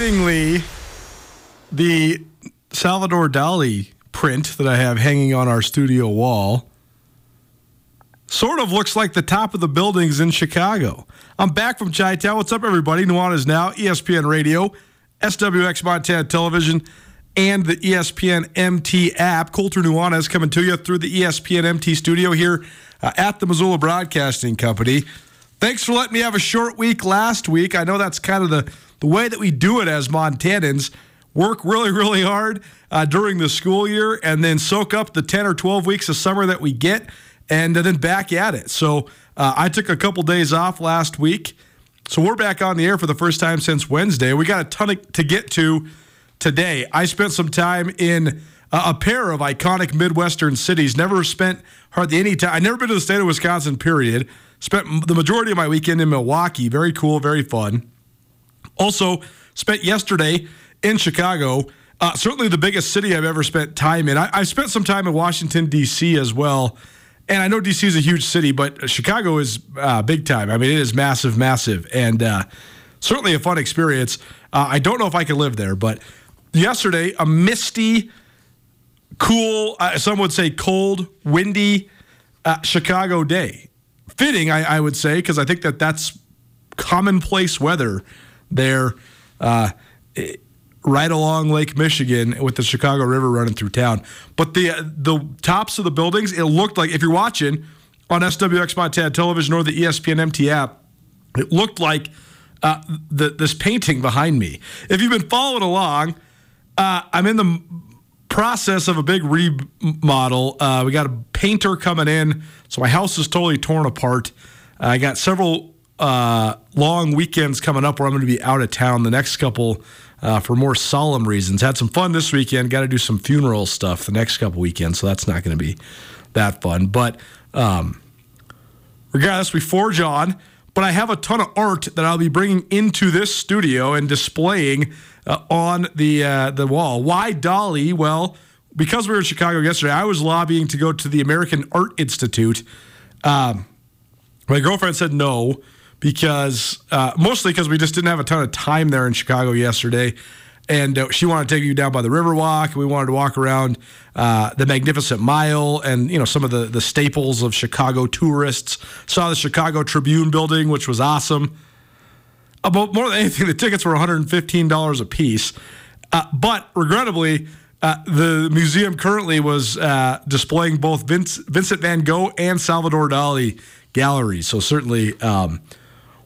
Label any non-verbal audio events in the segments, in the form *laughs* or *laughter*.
Fittingly, the Salvador Dali print that I have hanging on our studio wall sort of looks like the top of the buildings in Chicago. I'm back from Chi Town. What's up, everybody? Nuanez now, E ESPN Radio, SWX Montana Television, and the ESPN MT app. Colter Nuanez coming to you through the ESPN MT studio here uh, at the Missoula Broadcasting Company. Thanks for letting me have a short week last week. I know that's kind of the, the way that we do it as Montanans. Work really, really hard uh, during the school year and then soak up the 10 or 12 weeks of summer that we get and then back at it. So uh, I took a couple days off last week. So we're back on the air for the first time since Wednesday. We got a ton of, to get to today. I spent some time in uh, a pair of iconic Midwestern cities. Never spent hardly any time. I never been to the state of Wisconsin. Period. Spent the majority of my weekend in Milwaukee. Very cool. Very fun. Also spent yesterday in Chicago. Uh, certainly the biggest city I've ever spent time in. I, I spent some time in Washington D.C. as well. And I know D.C. is a huge city, but Chicago is uh, big time. I mean, it is massive, massive, and uh, certainly a fun experience. Uh, I don't know if I could live there, but yesterday, a misty, cool, uh, some would say cold, windy uh, Chicago day. Fitting, I, I would say, because I think that that's commonplace weather there, uh, right along Lake Michigan with the Chicago River running through town. But the the tops of the buildings, it looked like if you're watching on SWX Montana Television or the ESPN MT app, it looked like uh, the, this painting behind me. If you've been following along, uh, I'm in the process of a big remodel. Uh, we got a painter coming in, so my house is totally torn apart. I got several uh, long weekends coming up where I'm going to be out of town the next couple uh, for more solemn reasons. Had some fun this weekend. Got to do some funeral stuff the next couple weekends, so that's not going to be that fun. But um, regardless, we forge on. But I have a ton of art that I'll be bringing into this studio and displaying uh, on the uh, the wall. Why Dali? Well, because we were in Chicago yesterday, I was lobbying to go to the American Art Institute. Um, my girlfriend said no because uh, mostly because we just didn't have a ton of time there in Chicago yesterday. And uh, she wanted to take you down by the Riverwalk. We wanted to walk around uh, the Magnificent Mile and you know some of the the staples of Chicago tourists. Saw the Chicago Tribune building, which was awesome. About more than anything, the tickets were 115 dollars a piece. Uh, but regrettably, Uh, the museum currently was uh, displaying both Vince, Vincent van Gogh and Salvador Dali galleries. So certainly um,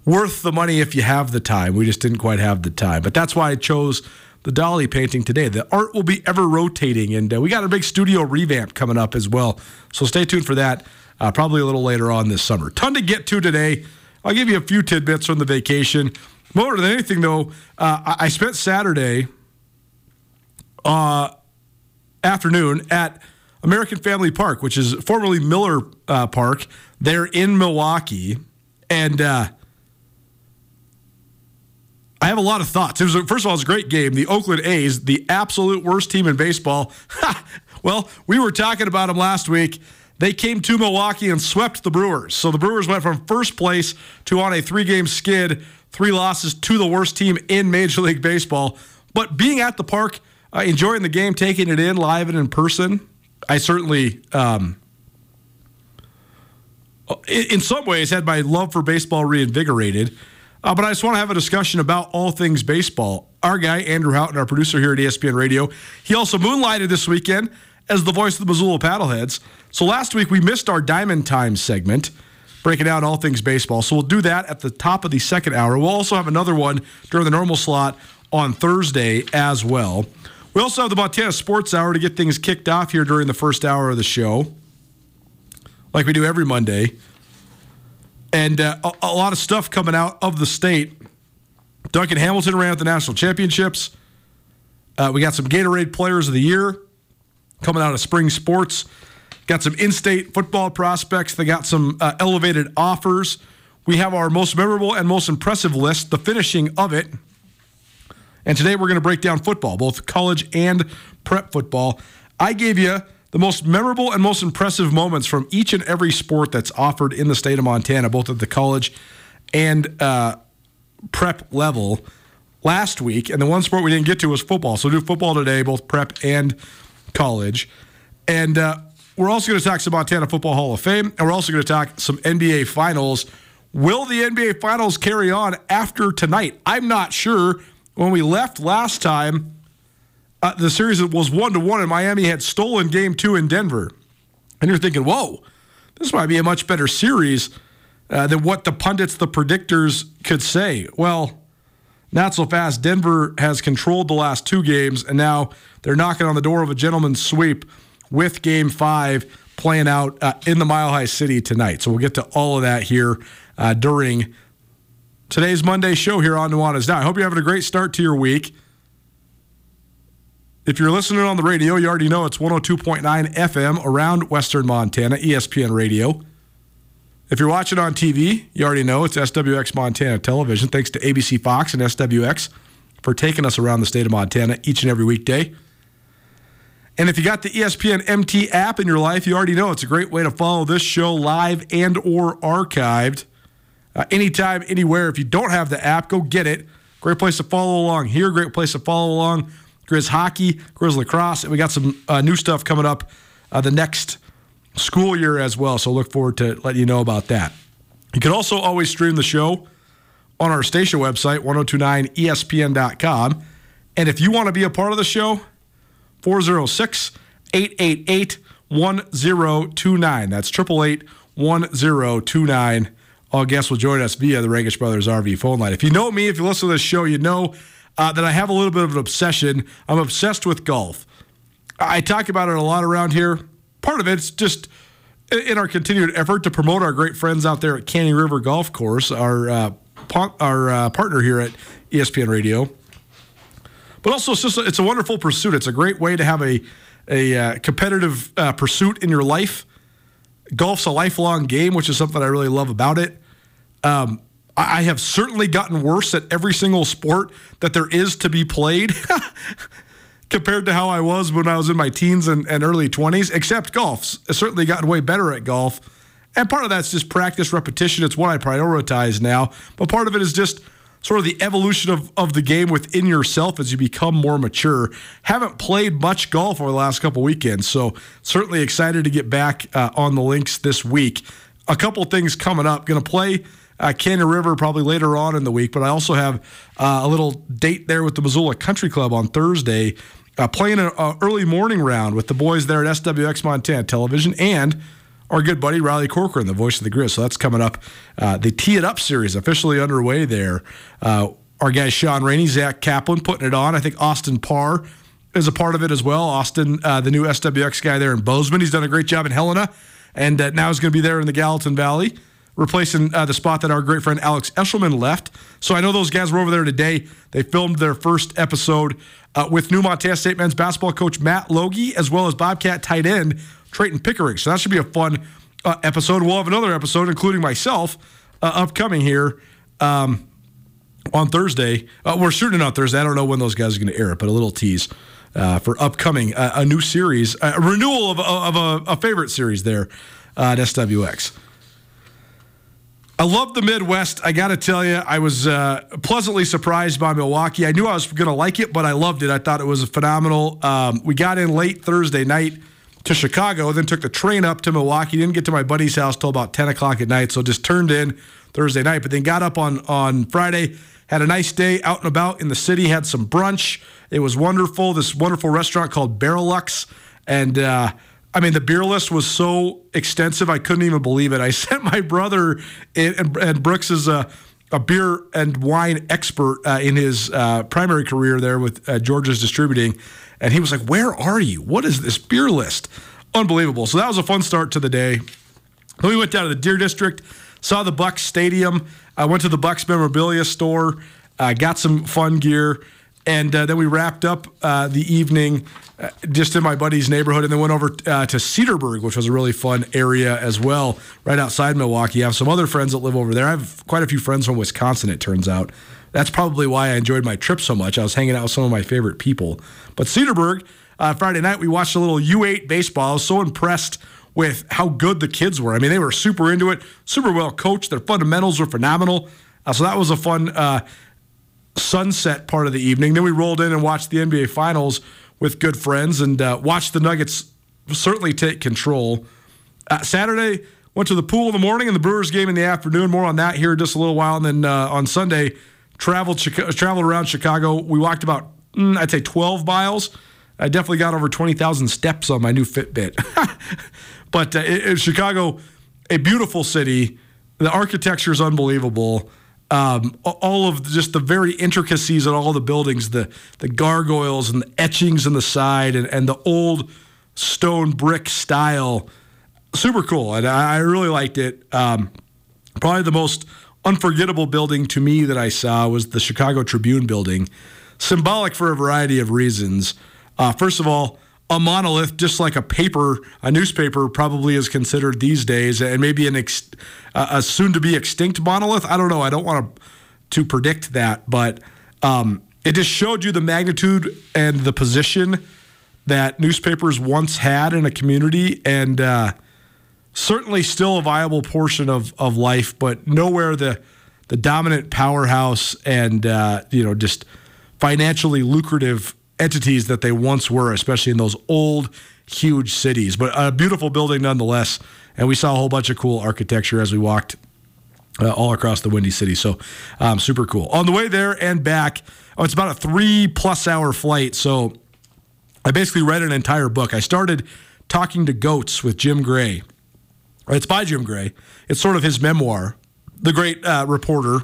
worth the money if you have the time. We just didn't quite have the time. But that's why I chose the Dali painting today. The art will be ever rotating, and uh, we got a big studio revamp coming up as well. So stay tuned for that uh, probably a little later on this summer. Ton to get to today. I'll give you a few tidbits from the vacation. More than anything, though, uh, I spent Saturday uh, afternoon at American Family Park, which is formerly Miller uh, Park. They're in Milwaukee, and uh, I have a lot of thoughts. It was first of all, it was a great game. The Oakland A's, the absolute worst team in baseball. *laughs* well, we were talking about them last week. They came to Milwaukee and swept the Brewers. So the Brewers went from first place to on a three-game skid, three losses to the worst team in Major League Baseball. But being at the park uh, enjoying the game, taking it in live and in person. I certainly, um, in, in, some ways, had my love for baseball reinvigorated. Uh, but I just want to have a discussion about all things baseball. Our guy, Andrew Houghton, our producer here at ESPN Radio, he also moonlighted this weekend as the voice of the Missoula Paddleheads. So last week we missed our Diamond Time segment, breaking down all things baseball. So we'll do that at the top of the second hour. We'll also have another one during the normal slot on Thursday as well. We also have the Montana Sports Hour to get things kicked off here during the first hour of the show, like we do every Monday. And uh, a, a, lot of stuff coming out of the state. Duncan Hamilton ran at the national championships. Uh, we got some Gatorade Players of the Year coming out of spring sports. Got some in state football prospects. They got some uh, elevated offers. We have our most memorable and most impressive list, the finishing of it. And today we're going to break down football, both college and prep football. I gave you the most memorable and most impressive moments from each and every sport that's offered in the state of Montana, both at the college and uh, prep level last week. And the one sport we didn't get to was football. So do football today, both prep and college. And uh, we're also going to talk some Montana Football Hall of Fame, and we're also going to talk some NBA Finals. Will the NBA Finals carry on after tonight? I'm not sure when we left last time, uh, the series was one to one, and Miami had stolen game two in Denver. And you're thinking, whoa, this might be a much better series uh, than what the pundits, the predictors could say. Well, not so fast. Denver has controlled the last two games, and now they're knocking on the door of a gentleman's sweep with game five playing out uh, in the Mile High City tonight. So we'll get to all of that here uh, during today's Monday show here on Nuanez Now. I hope you're having a great start to your week. If you're listening on the radio, you already know it's 102.9 FM around Western Montana, ESPN Radio. If you're watching on TV, you already know it's SWX Montana Television. Thanks to ABC Fox and SWX for taking us around the state of Montana each and every weekday. And if you got the ESPN MT app in your life, you already know it's a great way to follow this show live and or archived uh, anytime, anywhere. If you don't have the app, go get it. Great place to follow along here. Great place to follow along. Grizz hockey, Grizz lacrosse, and we got some uh, new stuff coming up uh, the next school year as well. So look forward to letting you know about that. You can also always stream the show on our station website, 1029ESPN.com. And if you want to be a part of the show, 406 888 1029. That's 888 1029 all guests will join us via the Rangitsch Brothers RV phone line. If you know me, if you listen to this show, you know uh, that I have a little bit of an obsession. I'm obsessed with golf. I talk about it a lot around here. Part of it's just in our continued effort to promote our great friends out there at Canyon River Golf Course, our uh, our uh, partner here at ESPN Radio. But also, it's just a, it's a wonderful pursuit. It's a great way to have a a uh, competitive uh, pursuit in your life. Golf's a lifelong game, which is something I really love about it. Um, I have certainly gotten worse at every single sport that there is to be played *laughs* compared to how I was when I was in my teens and, and early 20s, except golf's certainly gotten way better at golf. And part of that's just practice, repetition. It's what I prioritize now. But part of it is just sort of the evolution of, of the game within yourself as you become more mature. Haven't played much golf over the last couple weekends, so certainly excited to get back uh, on the links this week. A couple things coming up. Going to play uh, Canyon River probably later on in the week, but I also have uh, a little date there with the Missoula Country Club on Thursday uh, playing an early morning round with the boys there at SWX Montana Television and our good buddy Riley Corcoran, the voice of the Grizz. So that's coming up. Uh, the Tee It Up series officially underway there. Uh, our guy Sean Rainey, Zach Kaplan putting it on. I think Austin Parr is a part of it as well. Austin, uh, the new SWX guy there in Bozeman, he's done a great job in Helena, and now he's going to be there in the Gallatin Valley, replacing uh, the spot that our great friend Alex Eshelman left. So I know those guys were over there today. They filmed their first episode uh, with new Montana State men's basketball coach Matt Logie, as well as Bobcat tight end Trayton Pickering. So that should be a fun uh, episode. We'll have another episode, including myself, uh, upcoming here. Um, on Thursday. Uh, we're shooting on Thursday. I don't know when those guys are going to air it, but a little tease uh, for upcoming a new series, a renewal of, of a, a, favorite series there at SWX. I love the Midwest. I got to tell you, I was uh, pleasantly surprised by Milwaukee. I knew I was going to like it, but I loved it. I thought it was phenomenal. Um, we got in late Thursday night to Chicago, then took the train up to Milwaukee. Didn't get to my buddy's house till about 10 o'clock at night, so just turned in Thursday night, but then got up on, on Friday had a nice day out and about in the city, had some brunch. It was wonderful. This wonderful restaurant called Barrelux. And, uh, I mean, the beer list was so extensive, I couldn't even believe it. I *laughs* sent my brother, and, and, Brooks is a, a, beer and wine expert uh, in his uh, primary career there with uh, George's Distributing. And he was like, Where are you? What is this beer list? Unbelievable. So that was a fun start to the day. Then we went down to the Deer District, saw the Bucks Stadium. I went to the Bucks memorabilia store, uh, got some fun gear, and uh, then we wrapped up uh, the evening uh, just in my buddy's neighborhood, and then went over uh, to Cedarburg, which was a really fun area as well, right outside Milwaukee. I have some other friends that live over there. I have quite a few friends from Wisconsin. It turns out that's probably why I enjoyed my trip so much. I was hanging out with some of my favorite people. But Cedarburg, uh, Friday night, we watched a little U8 baseball. I was so impressed with how good the kids were. I mean, they were super into it, super well coached. Their fundamentals were phenomenal. So that was a fun sunset part of the evening. Then we rolled in and watched the NBA Finals with good friends and uh, watched the Nuggets certainly take control. Uh, Saturday, went to the pool in the morning and the Brewers game in the afternoon. More on that here just a little while. And then uh, on Sunday, traveled, traveled around Chicago. We walked about, mm, I'd say, 12 miles. I definitely got over 20,000 steps on my new Fitbit. *laughs* But uh, it, Chicago, a beautiful city. The architecture is unbelievable. Um, all of just the very intricacies of all the buildings, the the gargoyles and the etchings in the side, and, and the old stone brick style, super cool. And I, I really liked it. Um, probably the most unforgettable building to me that I saw was the Chicago Tribune building, symbolic for a variety of reasons. Uh, first of all, a monolith, just like a paper, a newspaper probably is considered these days, and maybe an ex, a soon to be extinct monolith. I don't know. I don't want to to predict that, but um, it just showed you the magnitude and the position that newspapers once had in a community, and uh, certainly still a viable portion of of life, but nowhere the the dominant powerhouse and uh, you know just financially lucrative entities that they once were, especially in those old, huge cities. But a beautiful building nonetheless. And we saw a whole bunch of cool architecture as we walked uh, all across the Windy City. So um, super cool. On the way there and back, oh, it's about a three plus hour flight. So I basically read an entire book. I started talking to goats with Jim Gray. It's by Jim Gray. It's sort of his memoir. The great uh, reporter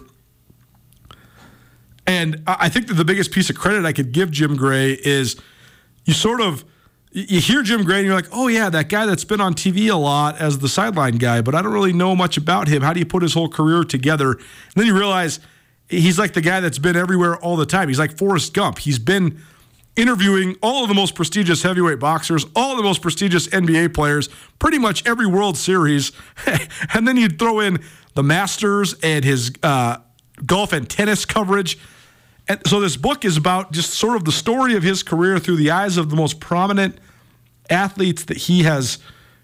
and I think that the biggest piece of credit I could give Jim Gray is you sort of you hear Jim Gray and you're like, oh yeah, that guy that's been on TV a lot as the sideline guy, but I don't really know much about him. How do you put his whole career together? And then you realize he's like the guy that's been everywhere all the time. He's like Forrest Gump. He's been interviewing all of the most prestigious heavyweight boxers, all the most prestigious NBA players, pretty much every World Series, *laughs* and then you throw in the Masters and his uh, golf and tennis coverage. And so this book is about just sort of the story of his career through the eyes of the most prominent athletes that he has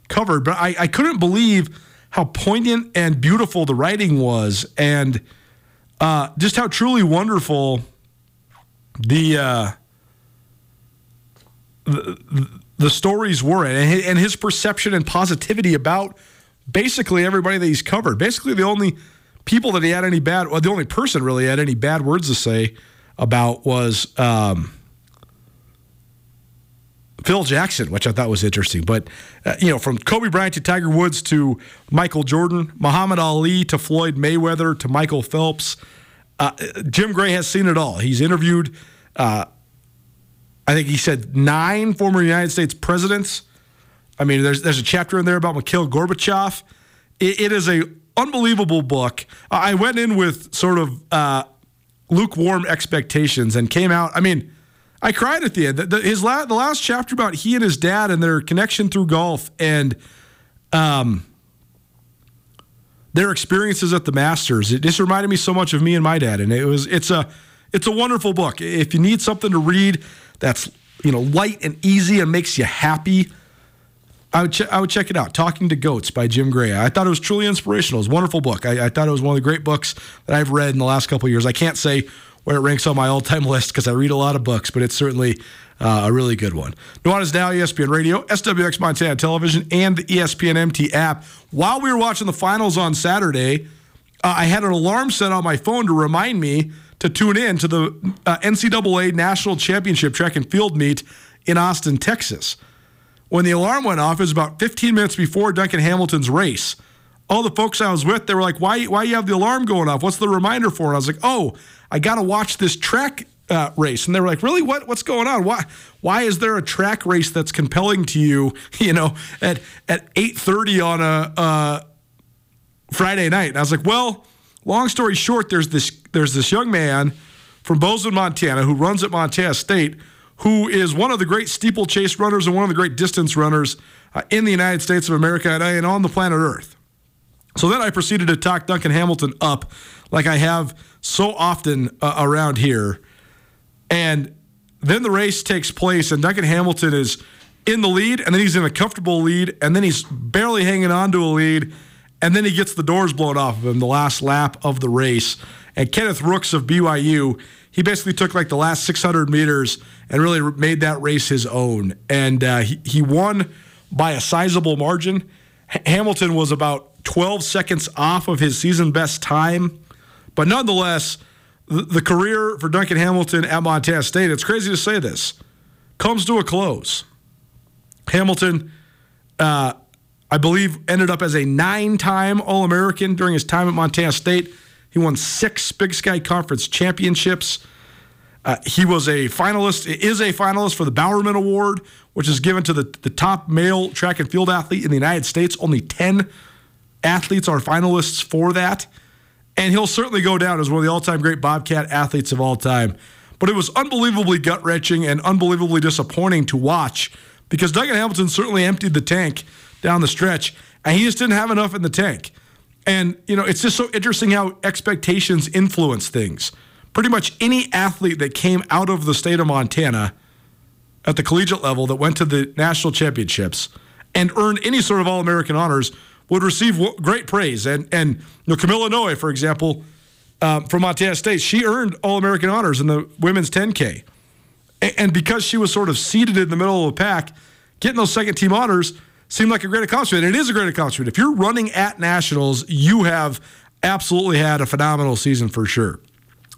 covered. But I, I couldn't believe how poignant and beautiful the writing was, and uh, just how truly wonderful the, uh, the the stories were, and his perception and positivity about basically everybody that he's covered. Basically, the only people that he had any bad, well, the only person really had any bad words to say about was um, Phil Jackson, which I thought was interesting. But, uh, you know, from Kobe Bryant to Tiger Woods to Michael Jordan, Muhammad Ali to Floyd Mayweather to Michael Phelps, uh, Jim Gray has seen it all. He's interviewed, uh, I think he said nine former United States presidents. I mean, there's, there's a chapter in there about Mikhail Gorbachev. it, it is a unbelievable book. I went in with sort of uh, lukewarm expectations and came out. I mean, I cried at the end. The, the, his la- the last chapter about he and his dad and their connection through golf and um, their experiences at the Masters. It just reminded me so much of me and my dad, and it was it's a it's a wonderful book. If you need something to read that's you know light and easy and makes you happy. I would, ch- I would check it out. Talking to Goats by Jim Gray. I thought it was truly inspirational. It's a wonderful book. I, I thought it was one of the great books that I've read in the last couple years. I can't say where it ranks on my all time *laughs* list because I read a lot of books, but it's certainly uh, a really good one. Nuanez Now, ESPN Radio, SWX Montana Television, and the ESPN MT app. While we were watching the finals on Saturday, uh, I had an alarm set on my phone to remind me to tune in to the uh, NCAA National Championship Track and Field meet in Austin, Texas. When the alarm went off, it was about 15 minutes before Duncan Hamilton's race. All the folks I was with, they were like, "Why? Why you have the alarm going off? What's the reminder for?" And I was like, "Oh, I got to watch this track uh, race." And they were like, "Really? What? What's going on? Why? Why is there a track race that's compelling to you? *laughs* You know, at at 8:30 on a uh, Friday night?" And I was like, "Well, long story short, there's this there's this young man from Bozeman, Montana, who runs at Montana State." Who is one of the great steeplechase runners and one of the great distance runners uh, in the United States of America and, on the planet Earth. So then I proceeded to talk Duncan Hamilton up like I have so often uh, around here. And then the race takes place, and Duncan Hamilton is in the lead, and then he's in a comfortable lead, and then he's barely hanging on to a lead, and then he gets the doors blown off of him the last lap of the race. And Kenneth Rooks of BYU, he basically took like the last 600 meters and really made that race his own. And uh, he, he won by a sizable margin. H- Hamilton was about 12 seconds off of his season best time. But nonetheless, the, the career for Duncan Hamilton at Montana State, it's crazy to say this, comes to a close. Hamilton, uh, I believe, ended up as a nine time All American during his time at Montana State. He won six Big Sky Conference championships. Uh, he was a finalist, is a finalist for the Bowerman Award, which is given to the, the top male track and field athlete in the United States. Only 10 athletes are finalists for that. And he'll certainly go down as one of the all time great Bobcat athletes of all time. But it was unbelievably gut wrenching and unbelievably disappointing to watch because Duncan Hamilton certainly emptied the tank down the stretch, and he just didn't have enough in the tank. And, you know, it's just so interesting how expectations influence things pretty much any athlete that came out of the state of Montana at the collegiate level that went to the national championships and earned any sort of All American honors would receive great praise. And and you know, Camilla Noe, for example, um, from Montana State, she earned All American honors in the women's 10K. And because she was sort of seated in the middle of the pack, getting those second team honors seemed like a great accomplishment. It is a great accomplishment. If you're running at nationals, you have absolutely had a phenomenal season for sure.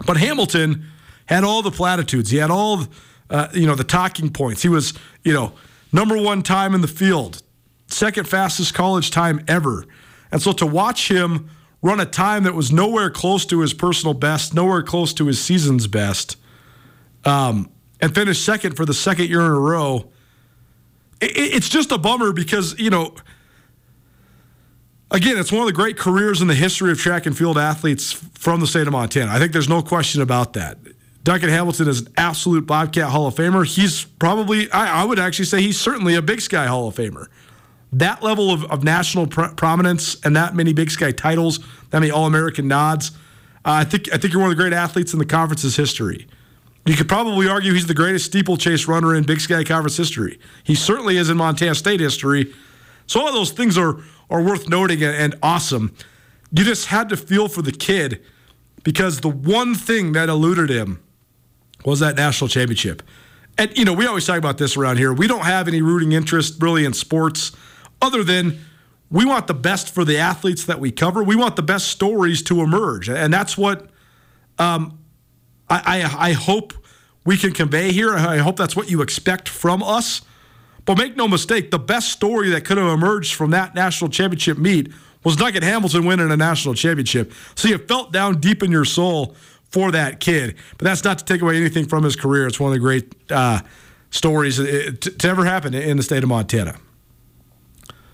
But Hamilton had all the platitudes. He had all, uh, you know, the talking points. He was, you know, number one time in the field, second fastest college time ever. And so to watch him run a time that was nowhere close to his personal best, nowhere close to his season's best, um, and finish second for the second year in a row, it, it's just a bummer because, you know, again, it's one of the great careers in the history of track and field athletes from the state of Montana. I think there's no question about that. Duncan Hamilton is an absolute Bobcat Hall of Famer. He's probably, I, I would actually say he's certainly a Big Sky Hall of Famer. That level of, of national pr- prominence and that many Big Sky titles, that many All American nods, uh, I think I think you're one of the great athletes in the conference's history. You could probably argue he's the greatest steeplechase runner in Big Sky Conference history. He certainly is in Montana State history. So all those things are are worth noting and awesome. You just had to feel for the kid because the one thing that eluded him was that national championship. And, you know, we always talk about this around here. We don't have any rooting interest really in sports other than we want the best for the athletes that we cover. We want the best stories to emerge. And that's what um, I, I, I hope we can convey here. I hope that's what you expect from us. But make no mistake, the best story that could have emerged from that national championship meet was Duncan Hamilton winning a national championship. So you felt down deep in your soul for that kid. But that's not to take away anything from his career. It's one of the great uh, stories to, ever happen in the state of Montana.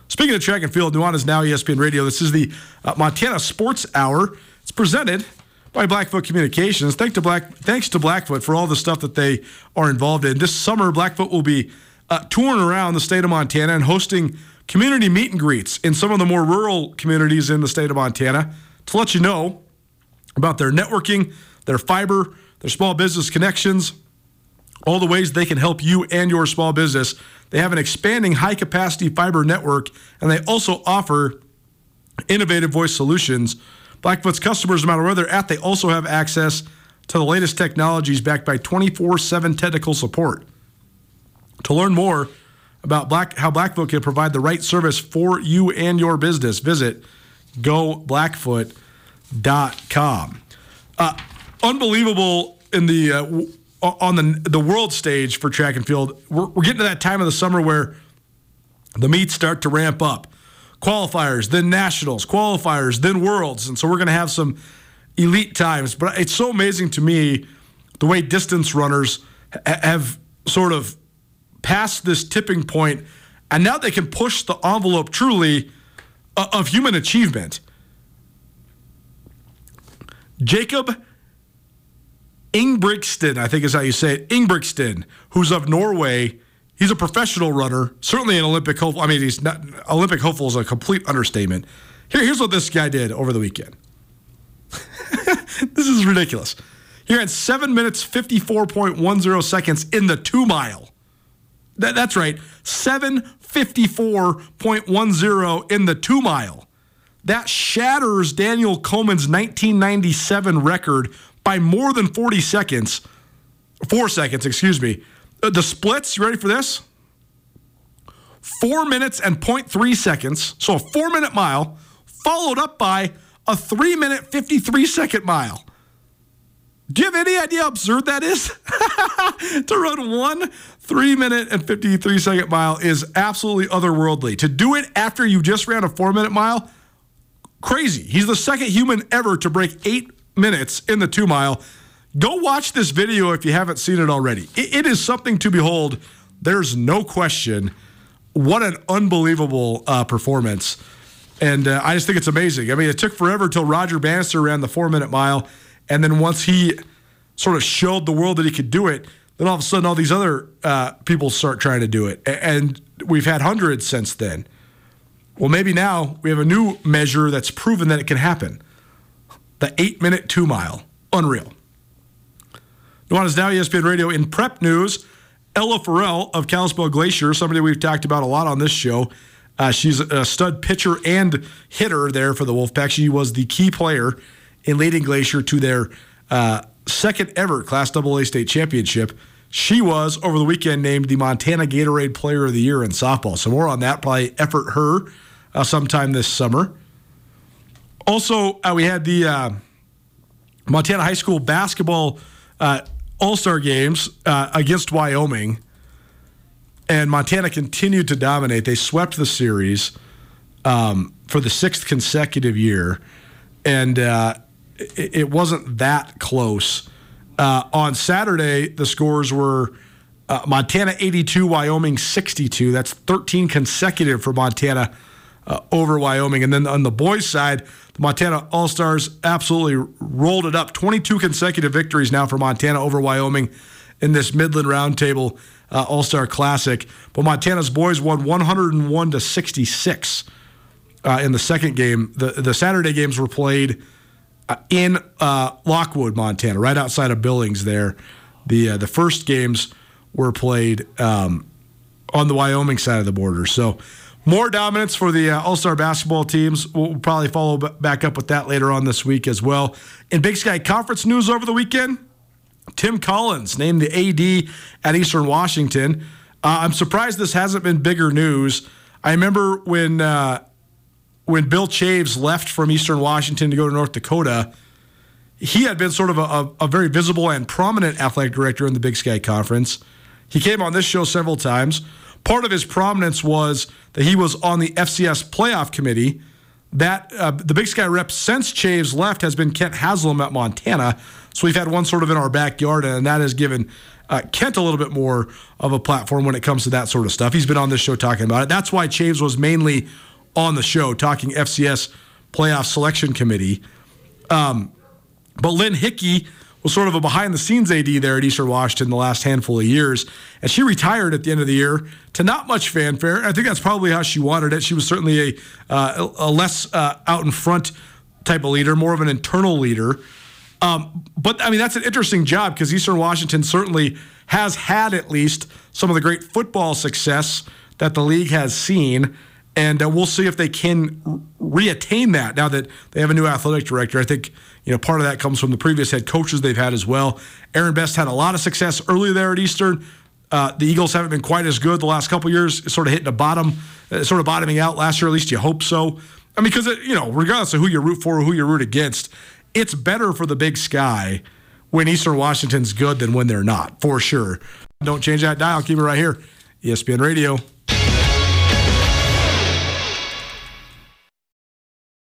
Speaking of track and field, Nuanez Now ESPN Radio. This is the uh, Montana Sports Hour. It's presented by Blackfoot Communications. Thanks to Black, thanks to Blackfoot for all the stuff that they are involved in. This summer, Blackfoot will be uh, touring around the state of Montana and hosting community meet and greets in some of the more rural communities in the state of Montana to let you know about their networking, their fiber, their small business connections, all the ways they can help you and your small business. They have an expanding high capacity fiber network, and they also offer innovative voice solutions. Blackfoot's customers, no matter where they're at, they also have access to the latest technologies backed by 24 7 technical support. To learn more about Black, how Blackfoot can provide the right service for you and your business, visit goblackfoot.com. Uh, unbelievable in the uh, on the the world stage for track and field. We're, we're getting to that time of the summer where the meets start to ramp up. Qualifiers, then nationals, qualifiers, then worlds, and so we're going to have some elite times. But it's so amazing to me the way distance runners ha- have sort of passed this tipping point, and now they can push the envelope truly of human achievement. Jakob Ingebrigtsen, I think is how you say it, Ingebrigtsen, who's of Norway. He's a professional runner, certainly an Olympic hopeful. I mean, he's not Olympic hopeful is a complete understatement. Here, here's what this guy did over the weekend. *laughs* this is ridiculous. He ran seven minutes fifty four point one zero seconds in the two mile. That, that's right, seven fifty four point one zero in the two mile. That shatters Daniel Komen's 1997 record by more than 40 seconds. Four seconds, excuse me. Uh, the splits, you ready for this? Four minutes and 0.3 seconds. So a four minute mile, followed up by a three minute, 53 second mile. Do you have any idea how absurd that is? *laughs* to run one three minute and 53 second mile is absolutely otherworldly. To do it after you just ran a four minute mile, crazy. He's the second human ever to break eight minutes in the two mile. Go watch this video if you haven't seen it already. it, it is something to behold. There's no question. What an unbelievable uh, performance. And uh, I just think it's amazing. I mean, it took forever until Roger Bannister ran the four minute mile. And then once he sort of showed the world that he could do it, then all of a sudden all these other uh, people start trying to do it. And we've had hundreds since then. Well, maybe now we have a new measure that's proven that it can happen the eight minute two mile. Unreal. Nuanez Now ESPN Radio in prep news. Ella Farrell of Kalispell Glacier, somebody we've talked about a lot on this show. Uh, she's a stud pitcher and hitter there for the Wolfpack. She was the key player in leading Glacier to their uh, second ever Class AA state championship. She was over the weekend named the Montana Gatorade Player of the Year in softball. So more on that. Probably effort her uh, sometime this summer. Also, uh, we had the uh, Montana High School basketball uh, All Star games uh, against Wyoming, and Montana continued to dominate. They swept the series um, for the sixth consecutive year, and uh, it, it, wasn't that close. Uh, on Saturday, the scores were. Montana 82, Wyoming 62. That's 13 consecutive for Montana over Wyoming. And then on the boys' side, the Montana All Stars absolutely rolled it up. 22 consecutive victories now for Montana over Wyoming in this Midland Roundtable uh, All Star Classic. But Montana's boys won 101 to 66 uh, in the second game. The the Saturday games were played uh, in uh, Lockwood, Montana, right outside of Billings. There, the uh, the first games were played um, on the Wyoming side of the border. So. More dominance for the uh, All Star basketball teams. We'll probably follow b- back up with that later on this week as well. In Big Sky Conference news over the weekend, Tim Collins named the AD at Eastern Washington. Uh, I'm surprised this hasn't been bigger news. I remember when uh, when Bill Chaves left from Eastern Washington to go to North Dakota. He had been sort of a, a very visible and prominent athletic director in the Big Sky Conference. He came on this show several times. Part of his prominence was that he was on the FCS playoff committee. That uh, the Big Sky rep since Chaves left has been Kent Haslam at Montana. So we've had one sort of in our backyard, and that has given uh, Kent a little bit more of a platform when it comes to that sort of stuff. He's been on this show talking about it. That's why Chaves was mainly on the show talking FCS playoff selection committee. Um, but Lynn Hickey was sort of a behind the scenes AD there at Eastern Washington the last handful of years. And she retired at the end of the year to not much fanfare. I think that's probably how she wanted it. She was certainly a, uh, a less uh, out in front type of leader, more of an internal leader. Um, but I mean, that's an interesting job because Eastern Washington certainly has had at least some of the great football success that the league has seen. And uh, we'll see if they can reattain that now that they have a new athletic director. I think you know, part of that comes from the previous head coaches they've had as well. Aaron Best had a lot of success early there at Eastern. Uh, the Eagles haven't been quite as good the last couple years, sort of hitting a bottom, uh, sort of bottoming out last year. At least you hope so. I mean, because you know, regardless of who you root for or who you root against, it's better for the Big Sky when Eastern Washington's good than when they're not, for sure. Don't change that dial. Keep it right here, ESPN Radio.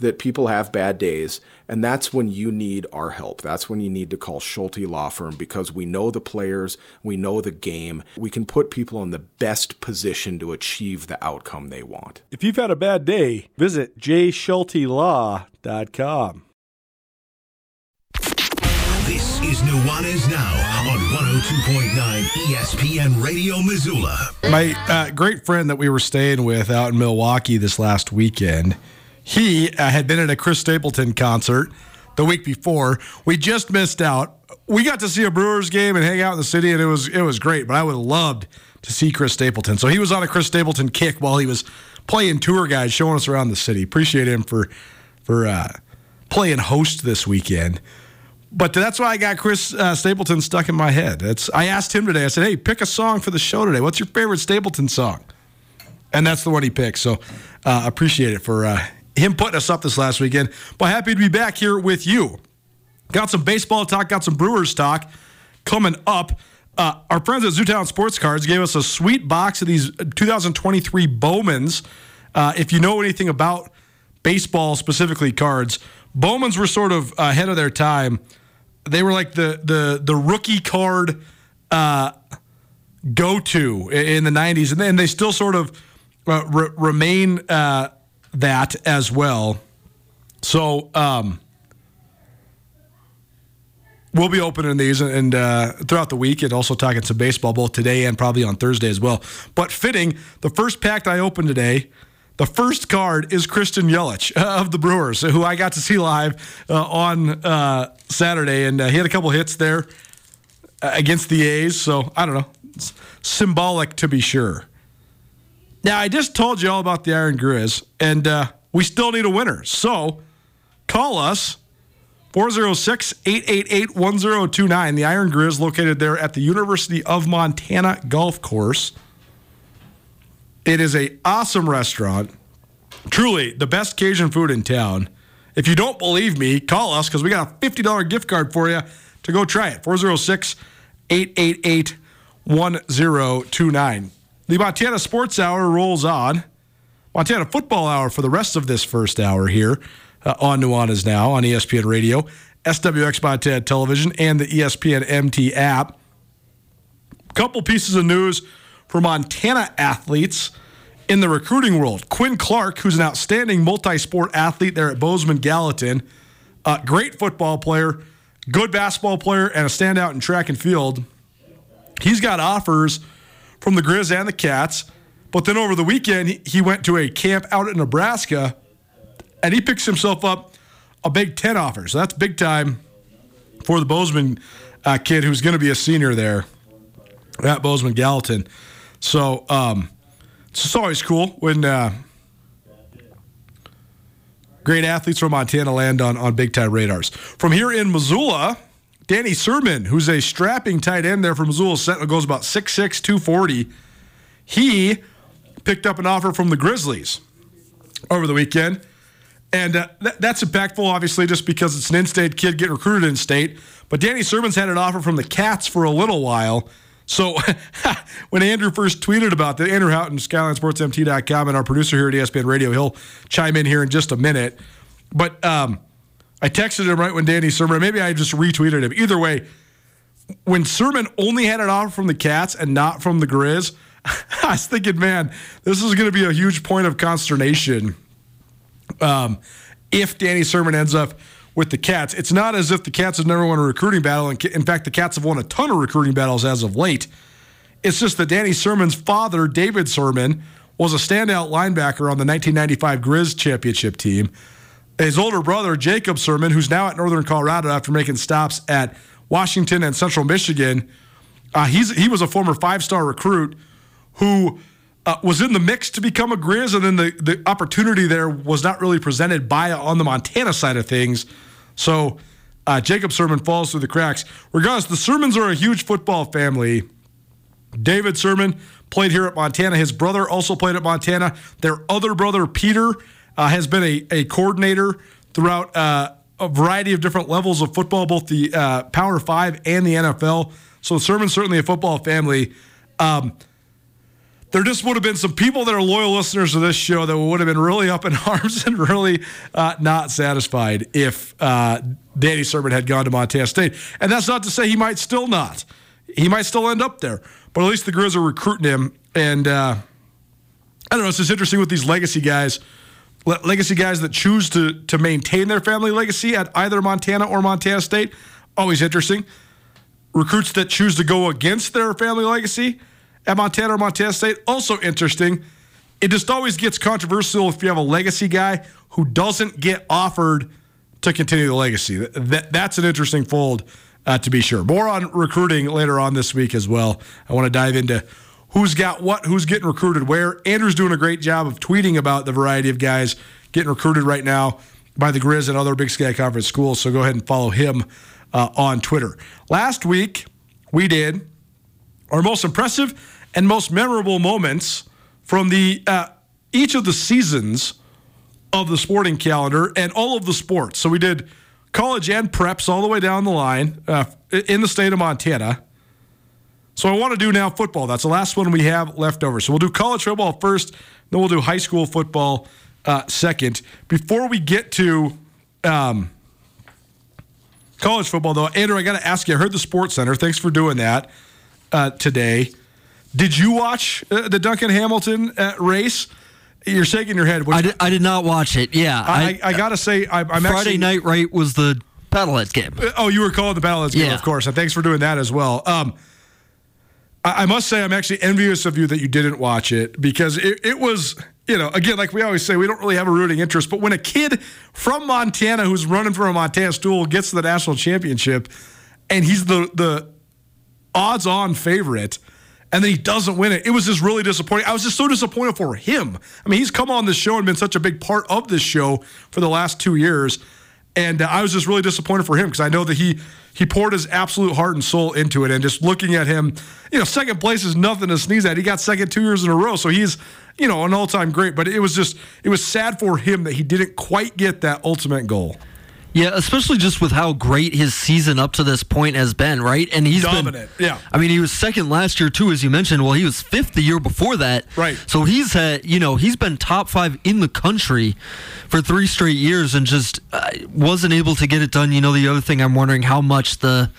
that people have bad days and that's when you need our help. That's when you need to call Schulte Law Firm because we know the players, we know the game. We can put people in the best position to achieve the outcome they want. If you've had a bad day, visit jschultelaw.com. This is Nuanez Now on 102.9 ESPN Radio Missoula. My uh, great friend that we were staying with out in Milwaukee this last weekend he uh, had been at a Chris Stapleton concert the week before. We just missed out. We got to see a Brewers game and hang out in the city, and it was it was great. But I would have loved to see Chris Stapleton. So he was on a Chris Stapleton kick while he was playing tour guide, showing us around the city. Appreciate him for for uh, playing host this weekend. But that's why I got Chris uh, Stapleton stuck in my head. I asked him today. I said, "Hey, pick a song for the show today. What's your favorite Stapleton song?" And that's the one he picked. So uh, appreciate it for uh, him putting us up this last weekend. But happy to be back here with you. Got some baseball talk, got some Brewers talk coming up. Uh, our friends at Zootown Sports Cards gave us a sweet box of these 2023 Bowmans. Uh, if you know anything about baseball, specifically cards, Bowmans were sort of ahead of their time. They were like the the the rookie card uh, go to in the 90s, and they still sort of uh, re- remain uh, that as well. So um, we'll be opening these and uh, throughout the week and also talking some baseball both today and probably on Thursday as well. But fitting, the first pack I opened today. The first card is Christian Yelich *laughs* of the Brewers, who I got to see live uh, on uh, Saturday, and uh, he had a couple hits there uh, against the A's. So I don't know, it's symbolic to be sure. Now, I just told you all about the Iron Grizz, and uh, we still need a winner. So call us 406 888 1029. The Iron Grizz located there at the University of Montana Golf Course. It is a awesome restaurant. Truly the best Cajun food in town. If you don't believe me, call us because we got a $50 gift card for you to go try it. 406 888 1029. The Montana Sports Hour rolls on. Montana Football Hour for the rest of this first hour here uh, on Nuanez Now on ESPN Radio, SWX Montana Television, and the ESPN MT app. Couple pieces of news for Montana athletes in the recruiting world. Quinn Clark, who's an outstanding multi sport athlete there at Bozeman Gallatin, uh, great football player, good basketball player and a standout in track and field. He's got offers from the Grizz and the Cats. But then over the weekend, he- went to a camp out in Nebraska and he picks himself up a Big Ten offer. So that's big time for the Bozeman uh, kid who's going to be a senior there at Bozeman Gallatin. So um, it's always cool when uh, great athletes from Montana land on, on big time radars. From here in Missoula, Danny Sirmon, who's a strapping tight end there from Missoula Sentinel, goes about 6'6, 240. He picked up an offer from the Grizzlies over the weekend. And uh, th- that's impactful, obviously, just because it's an in state kid getting recruited in state. But Danny Sirmon's had an offer from the Cats for a little while. So *laughs* when Andrew first tweeted about that, Andrew Houghton, SkylineSportsMT.com, and our producer here at ESPN Radio, he'll chime in here in just a minute. But um, I texted him right when Danny Sirmon, maybe I just retweeted him. Either way, when Sirmon only had an offer from the Cats and not from the Grizz, *laughs* I was thinking, man, this is going to be a huge point of consternation um, if Danny Sirmon ends up with the Cats. It's not as if the Cats have never won a recruiting battle. In in fact, the Cats have won a ton of recruiting battles as of late. It's just that Danny Sirmon's father, David Sirmon, was a standout linebacker on the 1995 Grizz championship team. His older brother, Jacob Sirmon, who's now at Northern Colorado after making stops at Washington and Central Michigan, uh, he's he was a former five-star recruit who uh, was in the mix to become a Grizz, and then the, the opportunity there was not really presented by on the Montana side of things. So uh, Jacob Sirmon falls through the cracks. Regardless, the Sirmons are a huge football family. David Sirmon played here at Montana. His brother also played at Montana. Their other brother, Peter, uh, has been a, a coordinator throughout uh, a variety of different levels of football, both the uh, Power Five and the NFL. So Sirmon's certainly a football family. Um, there just would have been some people that are loyal listeners to this show that would have been really up in *laughs* arms and really uh, not satisfied if uh, Danny Sirmon had gone to Montana State. And that's not to say he might still not. He might still end up there. But at least the Grizz are recruiting him. And uh, I don't know, it's just interesting with these legacy guys. Le- legacy guys that choose to to maintain their family legacy at either Montana or Montana State, always interesting. Recruits that choose to go against their family legacy at Montana or Montana State, also interesting. It just always gets controversial if you have a legacy guy who doesn't get offered to continue the legacy. That- that's an interesting fold, uh, to be sure. More on recruiting later on this week as well. I want to dive into who's got what, who's getting recruited where. Andrew's doing a great job of tweeting about the variety of guys getting recruited right now by the Grizz and other Big Sky Conference schools. So go ahead and follow him uh, on Twitter. Last week, we did our most impressive and most memorable moments from the uh, each of the seasons of the sporting calendar and all of the sports. So we did college and preps all the way down the line uh, in the state of Montana. So I want to do now football. That's the last one we have left over. So we'll do college football first, then we'll do high school football uh, second. Before we get to um, college football, though, Andrew, I got to ask you. I heard the Sports Center. Thanks for doing that uh, today. Did you watch uh, the Duncan Hamilton uh, race? You're shaking your head. I did, I did not watch it. Yeah, I, I, I got to say, I, I'm Friday actually, night right was the paddleheads game. Oh, you were calling the Battle game, of course. And thanks for doing that as well. Um, I, must say, I'm actually envious of you that you didn't watch it because it, it was, you know, again, like we always say, we don't really have a rooting interest. But when a kid from Montana who's running for a Montana stool gets to the national championship and he's the, the odds on favorite, and then he doesn't win it. It was just really disappointing. I was just so disappointed for him. I mean, he's come on this show and been such a big part of this show for the last two years, and uh, I was just really disappointed for him because I know that he he poured his absolute heart and soul into it. And just looking at him, you know, second place is nothing to sneeze at. He got second two years in a row, so he's you know an all time great. But it was just it was sad for him that he didn't quite get that ultimate goal. Yeah, especially just with how great his season up to this point has been, right? And he's Dominant, been yeah. I mean, he was second last year too, as you mentioned. Well, he was fifth the year before that, Right. So he's had, you know, he's been top five in the country for three straight years, and just uh, wasn't able to get it done. You know, the other thing I'm wondering how much the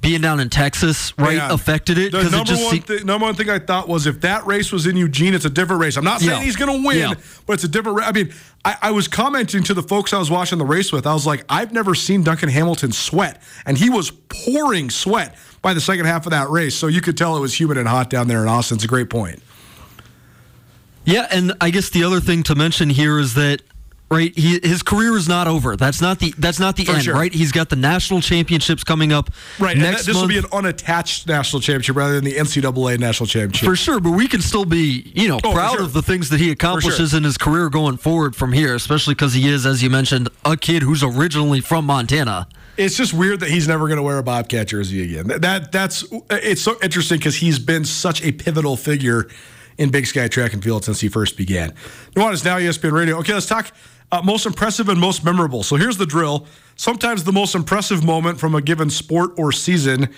being down in Texas, right, Yeah. affected it The because it number just one, se- thi- number one thing I thought was if that race was in Eugene, it's a different race. I'm not saying Yeah. he's going to win, Yeah. but it's a different. Ra- I mean, I, I was commenting to the folks I was watching the race with. I was like, I've never seen Duncan Hamilton sweat, and he was pouring sweat by the second half of that race. So you could tell it was humid and hot down there in Austin. It's a great point. Yeah, and I guess the other thing to mention here is that right, he, his career is not over. That's not the that's not the For end, sure. right? He's got the national championships coming up Right. and next that- this will be an unattached national championship rather than the NCAA national championship. for sure, but we can still be, you know, Oh, proud sure. of the things that he accomplishes in his career going forward from here, especially because he is, as you mentioned, a kid who's originally from Montana. It's just weird that he's never going to wear a Bobcat jersey again. That, that that's it's so interesting because he's been such a pivotal figure in Big Sky Track and Field since he first began. Nuanez now E ESPN Radio. Okay, let's talk uh, most impressive and most memorable. So here's the drill. Sometimes the most impressive moment from a given sport or season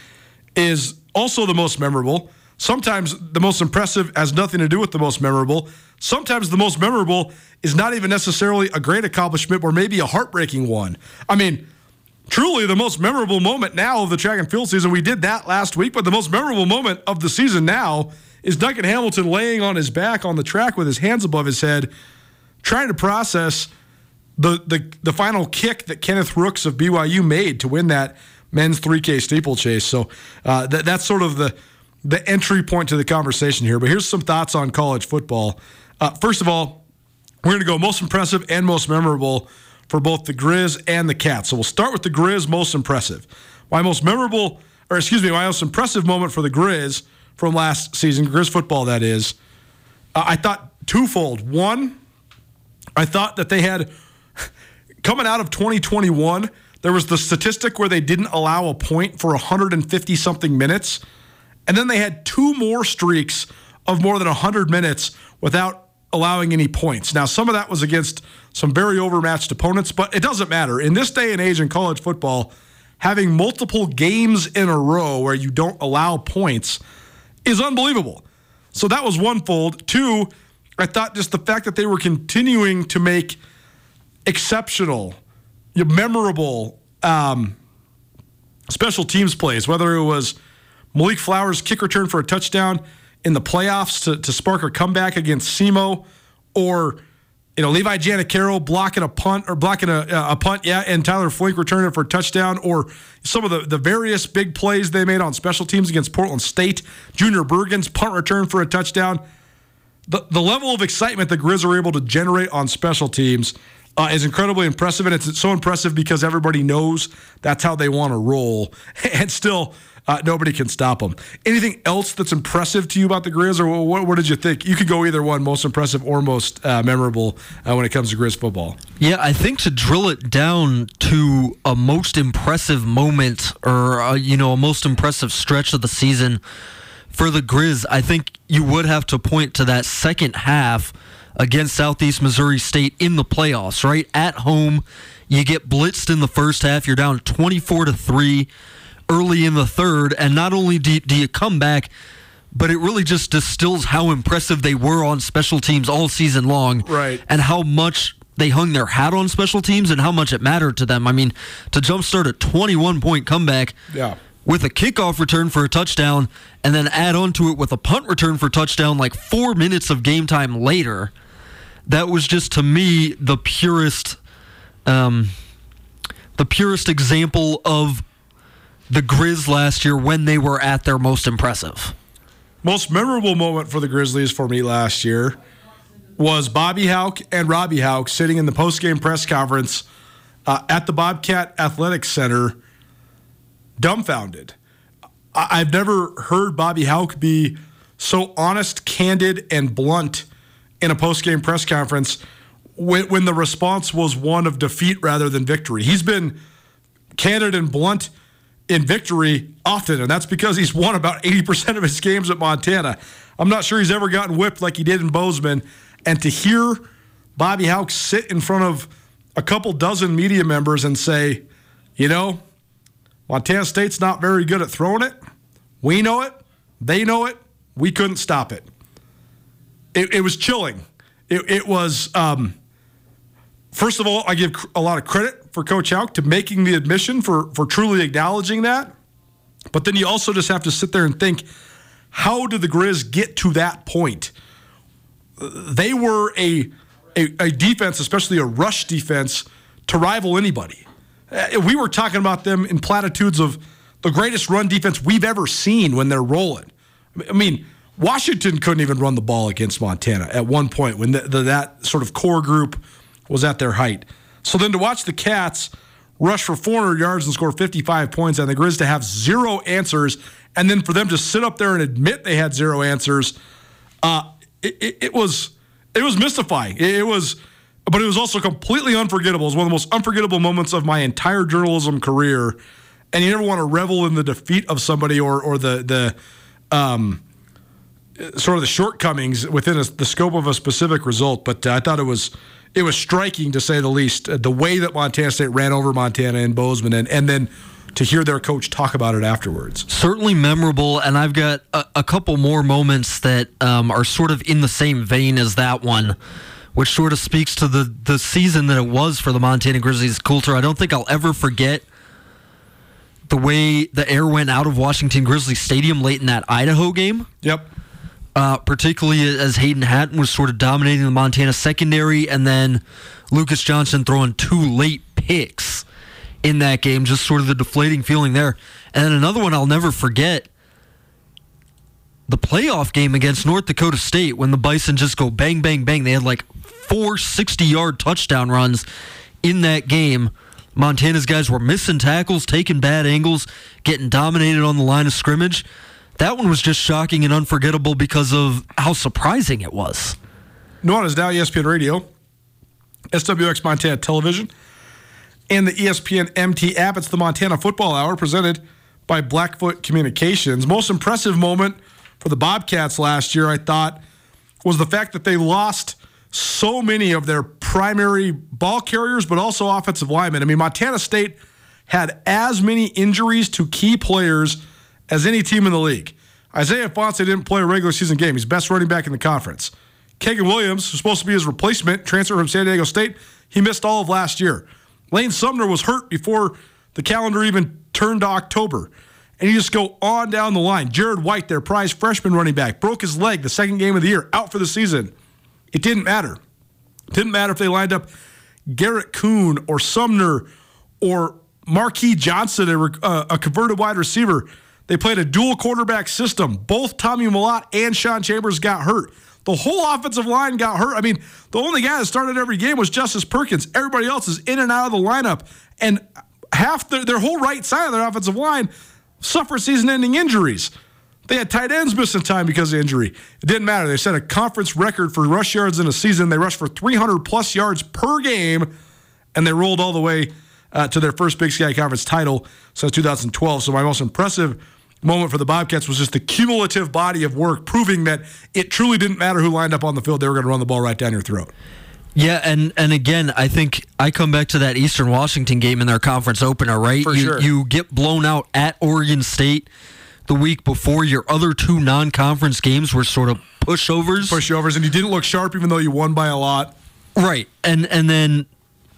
is also the most memorable. Sometimes the most impressive has nothing to do with the most memorable. Sometimes the most memorable is not even necessarily a great accomplishment or maybe a heartbreaking one. I mean, truly the most memorable moment now of the track and field season. We did that last week, but the most memorable moment of the season now is Duncan Hamilton laying on his back on the track with his hands above his head, trying to process the the the final kick that Kenneth Rooks of BYU made to win that men's 3K steeplechase. So uh, that that's sort of the the entry point to the conversation here. But here's some thoughts on college football. Uh, first of all, we're going to go most impressive and most memorable for both the Grizz and the Cats. So we'll start with the Grizz most impressive. My most memorable, or excuse me, my most impressive moment for the Grizz from last season, Grizz football that is, uh, I thought twofold. One, I thought that they had *laughs* coming out of 2021, there was the statistic where they didn't allow a point for 150 something minutes. And then they had two more streaks of more than 100 minutes without allowing any points. Now, some of that was against some very overmatched opponents, but it doesn't matter. In this day and age in college football, having multiple games in a row where you don't allow points is unbelievable. So that was one fold. Two, I thought just the fact that they were continuing to make exceptional, memorable um, special teams plays, whether it was Malik Flowers' kick return for a touchdown in the playoffs to, to spark a comeback against SEMO, or you know Levi Janacaro blocking a punt or blocking a, a punt, yeah, and Tyler Flink returning for a touchdown, or some of the, the various big plays they made on special teams against Portland State, Junior Bergen's punt return for a touchdown. The, the level of excitement the Grizz are able to generate on special teams uh, is incredibly impressive, and it's so impressive because everybody knows that's how they want to roll, *laughs* and still uh, nobody can stop them. Anything else that's impressive to you about the Grizz, or what, what did you think? You could go either one, most impressive or most uh, memorable uh, when it comes to Grizz football. Yeah, I think to drill it down to a most impressive moment or uh, you know a most impressive stretch of the season for the Grizz, I think you would have to point to that second half against Southeast Missouri State in the playoffs. Right at home, you get blitzed in the first half. You're down 24 to three early in the third, and not only do, do you come back. But it really just distills how impressive they were on special teams all season long, Right. And how much they hung their hat on special teams and how much it mattered to them. I mean, to jumpstart a 21 point comeback Yeah. with a kickoff return for a touchdown and then add on to it with a punt return for touchdown like four minutes of game time later, that was just to me the purest, um, the purest example of the Grizz last year when they were at their most impressive. Most memorable moment for the Grizzlies for me last year was Bobby Hauck and Robbie Hauck sitting in the postgame press conference uh, at the Bobcat Athletic Center, dumbfounded. I- I've never heard Bobby Hauck be so honest, candid, and blunt in a postgame press conference when, when the response was one of defeat rather than victory. He's been candid and blunt in victory often, and that's because he's won about 80% of his games at Montana. I'm not sure he's ever gotten whipped like he did in Bozeman. And to hear Bobby Hauck sit in front of a couple dozen media members and say, you know, Montana State's not very good at throwing it. We know it. They know it. We couldn't stop it. It, it was chilling. It, it was, um, first of all, I give a lot of credit for Coach Hauck to making the admission for, for truly acknowledging that. But then you also just have to sit there and think, how did the Grizz get to that point? They were a, a, a defense, especially a rush defense, to rival anybody. Uh, We were talking about them in platitudes of the greatest run defense we've ever seen when they're rolling. I mean, Washington couldn't even run the ball against Montana at one point when the, the, that sort of core group was at their height. So then to watch the Cats rush for 400 yards and score 55 points, and the Grizz to have zero answers, and then for them to sit up there and admit they had zero answers, uh, it, it, it was it was mystifying. It, it was, but it was also completely unforgettable. It was one of the most unforgettable moments of my entire journalism career. And you never want to revel in the defeat of somebody or or the the um, sort of the shortcomings within a, the scope of a specific result. But uh, I thought it was it was striking to say the least. Uh, the way that Montana State ran over Montana and Bozeman, and and then to hear their coach talk about it afterwards. certainly memorable, and I've got a, a couple more moments that um, are sort of in the same vein as that one, which sort of speaks to the the season that it was for the Montana Grizzlies. Colter, I don't think I'll ever forget the way the air went out of Washington Grizzlies Stadium late in that Idaho game. Yep. Uh, particularly as Hayden Hatten was sort of dominating the Montana secondary, and then Lucas Johnson throwing two late picks in that game, just sort of the deflating feeling there. And then another one I'll never forget the playoff game against North Dakota State when the Bison just go bang, bang, bang. They had like four 60 yard touchdown runs in that game. Montana's guys were missing tackles, taking bad angles, getting dominated on the line of scrimmage. That one was just shocking and unforgettable because of how surprising it was. Nuanez now ESPN Radio, SWX Montana Television, and the ESPN MT app. It's the Montana Football Hour presented by Blackfoot Communications. Most impressive moment for the Bobcats last year, I thought, was the fact that they lost so many of their primary ball carriers, but also offensive linemen. I mean, Montana State had as many injuries to key players as any team in the league. Isaiah Ifanse didn't play a regular season game. He's best running back in the conference. Kaegun Williams, who's supposed to be his replacement, transfer from San Diego State, he missed all of last year. Lane Sumner was hurt before the calendar even turned to October. And you just go on down the line. Jared White, their prize freshman running back, broke his leg the second game of the year, out for the season. It didn't matter. It didn't matter if they lined up Garrett Kuhn or Sumner or Marquis Johnson, a, uh, a converted wide receiver. They played a dual quarterback system. Both Tommy Mellott and Sean Chambers got hurt. The whole offensive line got hurt. I mean, the only guy that started every game was Justice Perkins. Everybody else is in and out of the lineup. And half their, their whole right side of their offensive line suffered season ending injuries. They had tight ends missing time because of injury. It didn't matter. They set a conference record for rush yards in a season. They rushed for 300 plus yards per game, and they rolled all the way uh, to their first Big Sky Conference title since 2012. So my most impressive moment for the Bobcats was just the cumulative body of work proving that it truly didn't matter who lined up on the field. They were going to run the ball right down your throat. Yeah, and and again, I think I come back to that Eastern Washington game in their conference opener, right? For you, sure. you get blown out at Oregon State the week before. Your other two non-conference games were sort of pushovers, Pushovers, and you didn't look sharp even though you won by a lot. right? And and then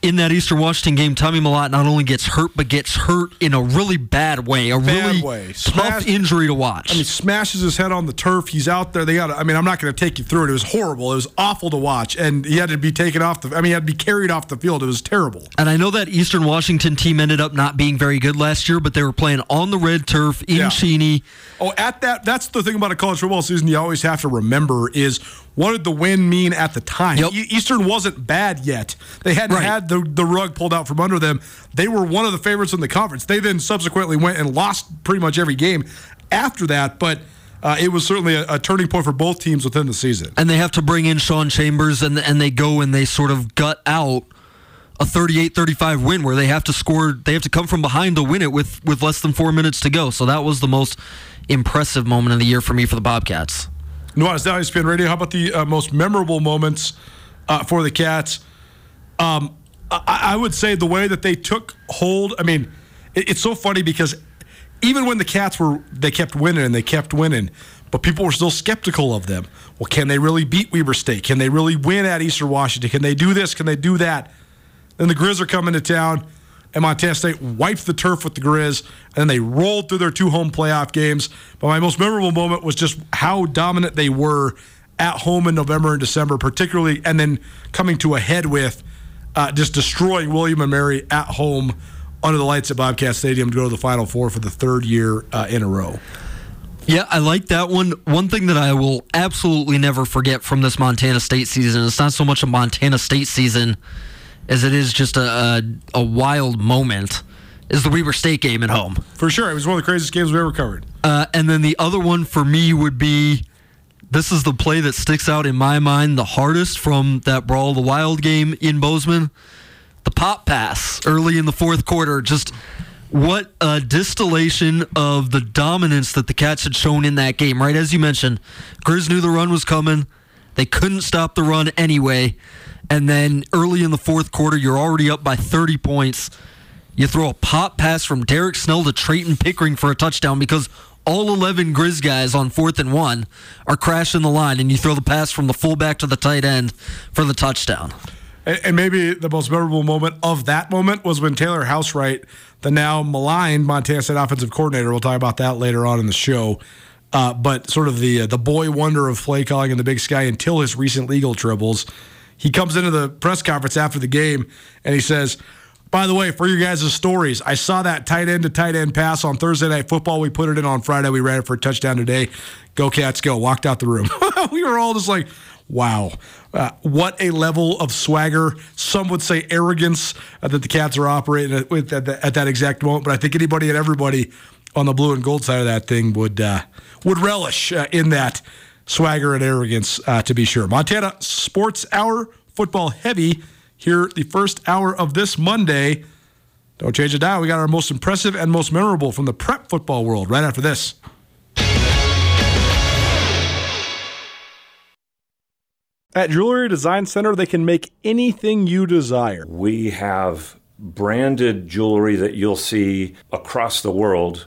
in that Eastern Washington game, Tommy Mellott not only gets hurt, but gets hurt in a really bad way, a Bad really way. tough Smashed- injury to watch. I mean, smashes his head on the turf. He's out there. They got. I mean, I'm not going to take you through it. It was horrible. It was awful to watch, and he had to be taken off the. I mean, he had to be carried off the field. It was terrible. And I know that Eastern Washington team ended up not being very good last year, but they were playing on the red turf in Yeah. Cheney. Oh, at that. That's the thing about a college football season. You always have to remember is what did the win mean at the time? Yep. Eastern wasn't bad yet. They hadn't Right. had the the rug pulled out from under them. They were one of the favorites in the conference. They then subsequently went and lost pretty much every game after that, but. Uh, it was certainly a, a turning point for both teams within the season. and they have to bring in Sean Chambers and and they go and they sort of gut out a 38-35 win where they have to score they have to come from behind to win it with with less than 4 minutes to go. So that was the most impressive moment of the year for me for the Bobcats. Nuanez now ESPN Radio. How about the uh, most memorable moments uh, for the Cats? Um, I, I would say the way that they took hold. I mean, it, it's so funny because even when the Cats were, they kept winning and they kept winning, but people were still skeptical of them. Well, can they really beat Weber State? Can they really win at Eastern Washington? Can they do this? Can they do that? Then the Grizz are coming to town, and Montana State wiped the turf with the Grizz, and they rolled through their two home playoff games. But my most memorable moment was just how dominant they were at home in November and December, particularly, and then coming to a head with uh, just destroying William and Mary at home under the lights at Bobcat Stadium to go to the Final Four for the third year uh, in a row. Yeah, I like that one. One thing that I will absolutely never forget from this Montana State season, it's not so much a Montana State season as it is just a, a, a wild moment, is the Weber State game at home. For sure. It was one of the craziest games we ever covered. Uh, and then the other one for me would be this is the play that sticks out in my mind the hardest from that Brawl of the Wild game in Bozeman. The pop pass early in the fourth quarter. Just what a distillation of the dominance that the Cats had shown in that game, right? As you mentioned, Grizz knew the run was coming. They couldn't stop the run anyway. And then early in the fourth quarter, you're already up by 30 points. You throw a pop pass from Derek Snell to Trayton Pickering for a touchdown because all 11 Grizz guys on fourth and one are crashing the line, and you throw the pass from the fullback to the tight end for the touchdown. And maybe the most memorable moment of that moment was when Taylor Housewright, the now maligned Montana State offensive coordinator, we'll talk about that later on in the show, uh, but sort of the uh, the boy wonder of play calling in the Big Sky until his recent legal tribbles. He comes into the press conference after the game and he says, by the way, for your guys' stories, I saw that tight end to tight end pass on Thursday Night Football. We put it in on Friday. We ran it for a touchdown today. Go Cats, go! Walked out the room. *laughs* we were all just like, "Wow, uh, what a level of swagger!" Some would say arrogance uh, that the Cats are operating with at, at, that exact moment. But I think anybody and everybody on the blue and gold side of that thing would uh, would relish uh, in that swagger and arrogance, uh, to be sure. Montana Sports Hour, football heavy here the first hour of this Monday. Don't change it down. We got our most impressive and most memorable from the prep football world right after this. At Jewelry Design Center, they can make anything you desire. We have branded jewelry that you'll see across the world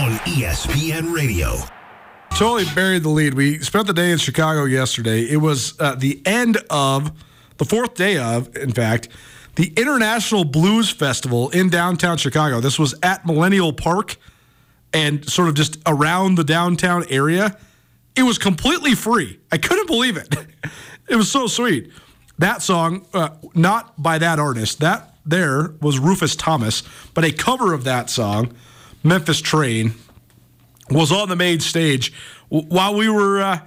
On ESPN Radio. Totally buried the lead. We spent the day in Chicago yesterday. It was uh, the end of the fourth day of, in fact, the International Blues Festival in downtown Chicago. This was at Millennium Park and sort of just around the downtown area. It was completely free. I couldn't believe it. *laughs* it was so sweet. That song, uh, not by that artist, that there was Rufus Thomas, but a cover of that song, Memphis Train, was on the main stage while we were uh,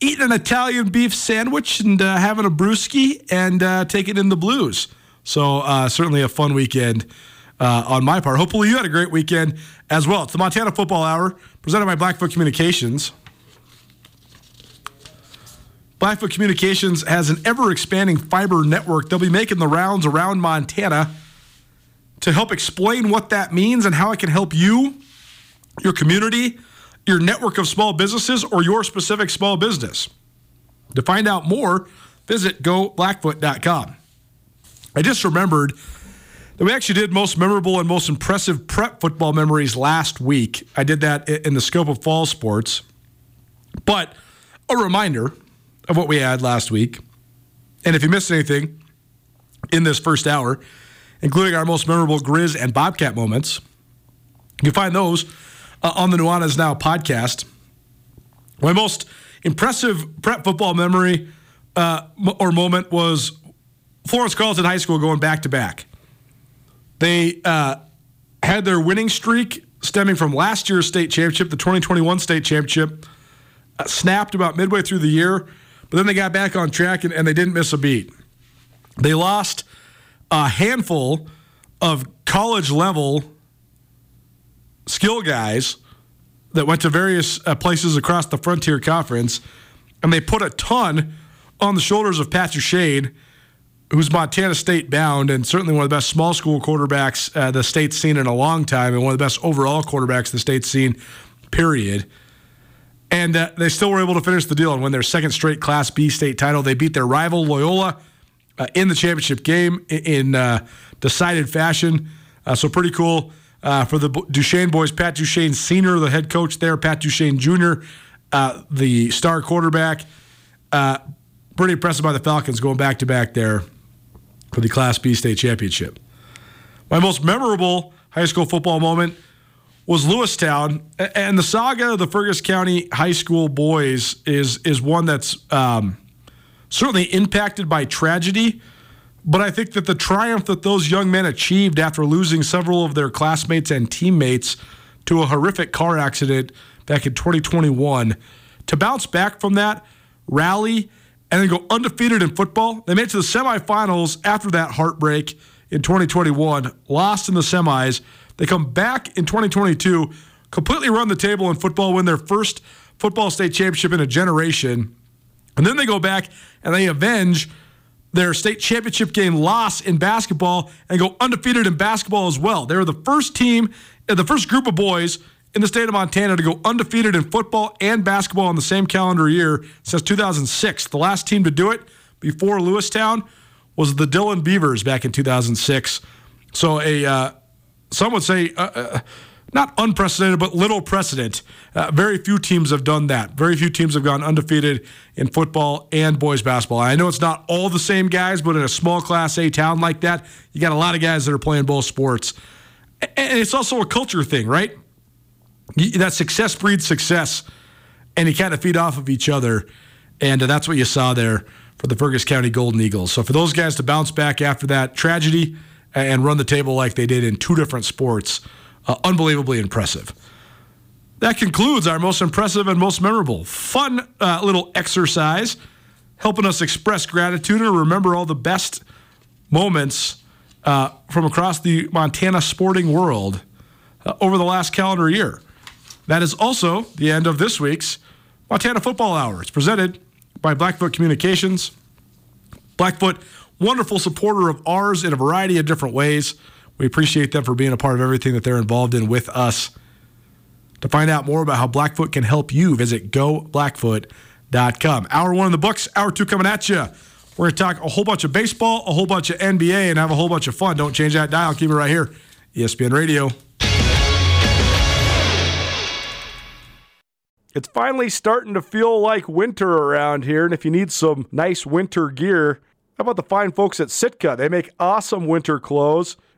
eating an Italian beef sandwich and uh, having a brewski and uh, taking in the blues. So uh, certainly a fun weekend uh, on my part. Hopefully you had a great weekend as well. It's the Montana Football Hour presented by Blackfoot Communications. Blackfoot Communications has an ever expanding fiber network. They'll be making the rounds around Montana to help explain what that means and how it can help you, your community, your network of small businesses, or your specific small business. To find out more, visit goblackfoot.com. I just remembered that we actually did most memorable and most impressive prep football memories last week. I did that in the scope of fall sports. But a reminder of what we had last week. And if you missed anything in this first hour, including our most memorable Grizz and Bobcat moments, you can find those uh, on the Nuanez Now podcast. My most impressive prep football memory uh, or moment was Florence Carlton High School going back to back. They uh, had their winning streak stemming from last year's state championship, the 2021 state championship, uh, snapped about midway through the year, but then they got back on track and, and they didn't miss a beat. They lost a handful of college level skill guys that went to various uh, places across the Frontier Conference, and they put a ton on the shoulders of Pat Shade who's Montana State bound and certainly one of the best small school quarterbacks uh, the state's seen in a long time and one of the best overall quarterbacks the state's seen, period. And uh, they still were able to finish the deal and win their second straight Class B state title. They beat their rival Loyola uh, in the championship game in uh, decided fashion. Uh, so pretty cool uh, for the Duchesne boys. Pat Duchesne Sr., the head coach there, Pat Duchesne Jr., uh, the star quarterback. pretty impressive by the Falcons going back to back there for the Class B state championship. My most memorable high school football moment was Lewistown, and the saga of the Fergus County high school boys is is one that's um, certainly impacted by tragedy. But I think that the triumph that those young men achieved after losing several of their classmates and teammates to a horrific car accident back in 2021, to bounce back from that, rally, and then go undefeated in football. They made it to the semifinals after that heartbreak in 2021, lost in the semis. They come back in 2022, completely run the table in football, win their first football state championship in a generation. And then they go back and they avenge their state championship game loss in basketball and go undefeated in basketball as well. They were the first team, uh, the first group of boys in the state of Montana to go undefeated in football and basketball in the same calendar year since 2006. The last team to do it before Lewistown was the Dillon Beavers back in 2006. So a uh, some would say uh, uh, not unprecedented, but little precedent. Uh, very few teams have done that. Very few teams have gone undefeated in football and boys basketball. I know it's not all the same guys, but in a small Class A town like that, you got a lot of guys that are playing both sports. And it's also a culture thing, right? That success breeds success, and you kind of feed off of each other. And that's what you saw there for the Fergus County Golden Eagles. So for those guys to bounce back after that tragedy and run the table like they did in two different sports, uh, unbelievably impressive. That concludes our most impressive and most memorable. Fun uh, little exercise, helping us express gratitude and remember all the best moments uh, from across the Montana sporting world uh, over the last calendar year. That is also the end of this week's Montana Football Hour. It's presented by Blackfoot Communications. Blackfoot, wonderful supporter of ours in a variety of different ways. We appreciate them for being a part of everything that they're involved in with us. To find out more about how Blackfoot can help you, visit goblackfoot.com. Hour one in the books, hour two coming at you. We're going to talk a whole bunch of baseball, a whole bunch of NBA, and have a whole bunch of fun. Don't change that dial. Keep it right here. ESPN Radio. It's finally starting to feel like winter around here, and if you need some nice winter gear, how about the fine folks at Sitka? They make awesome winter clothes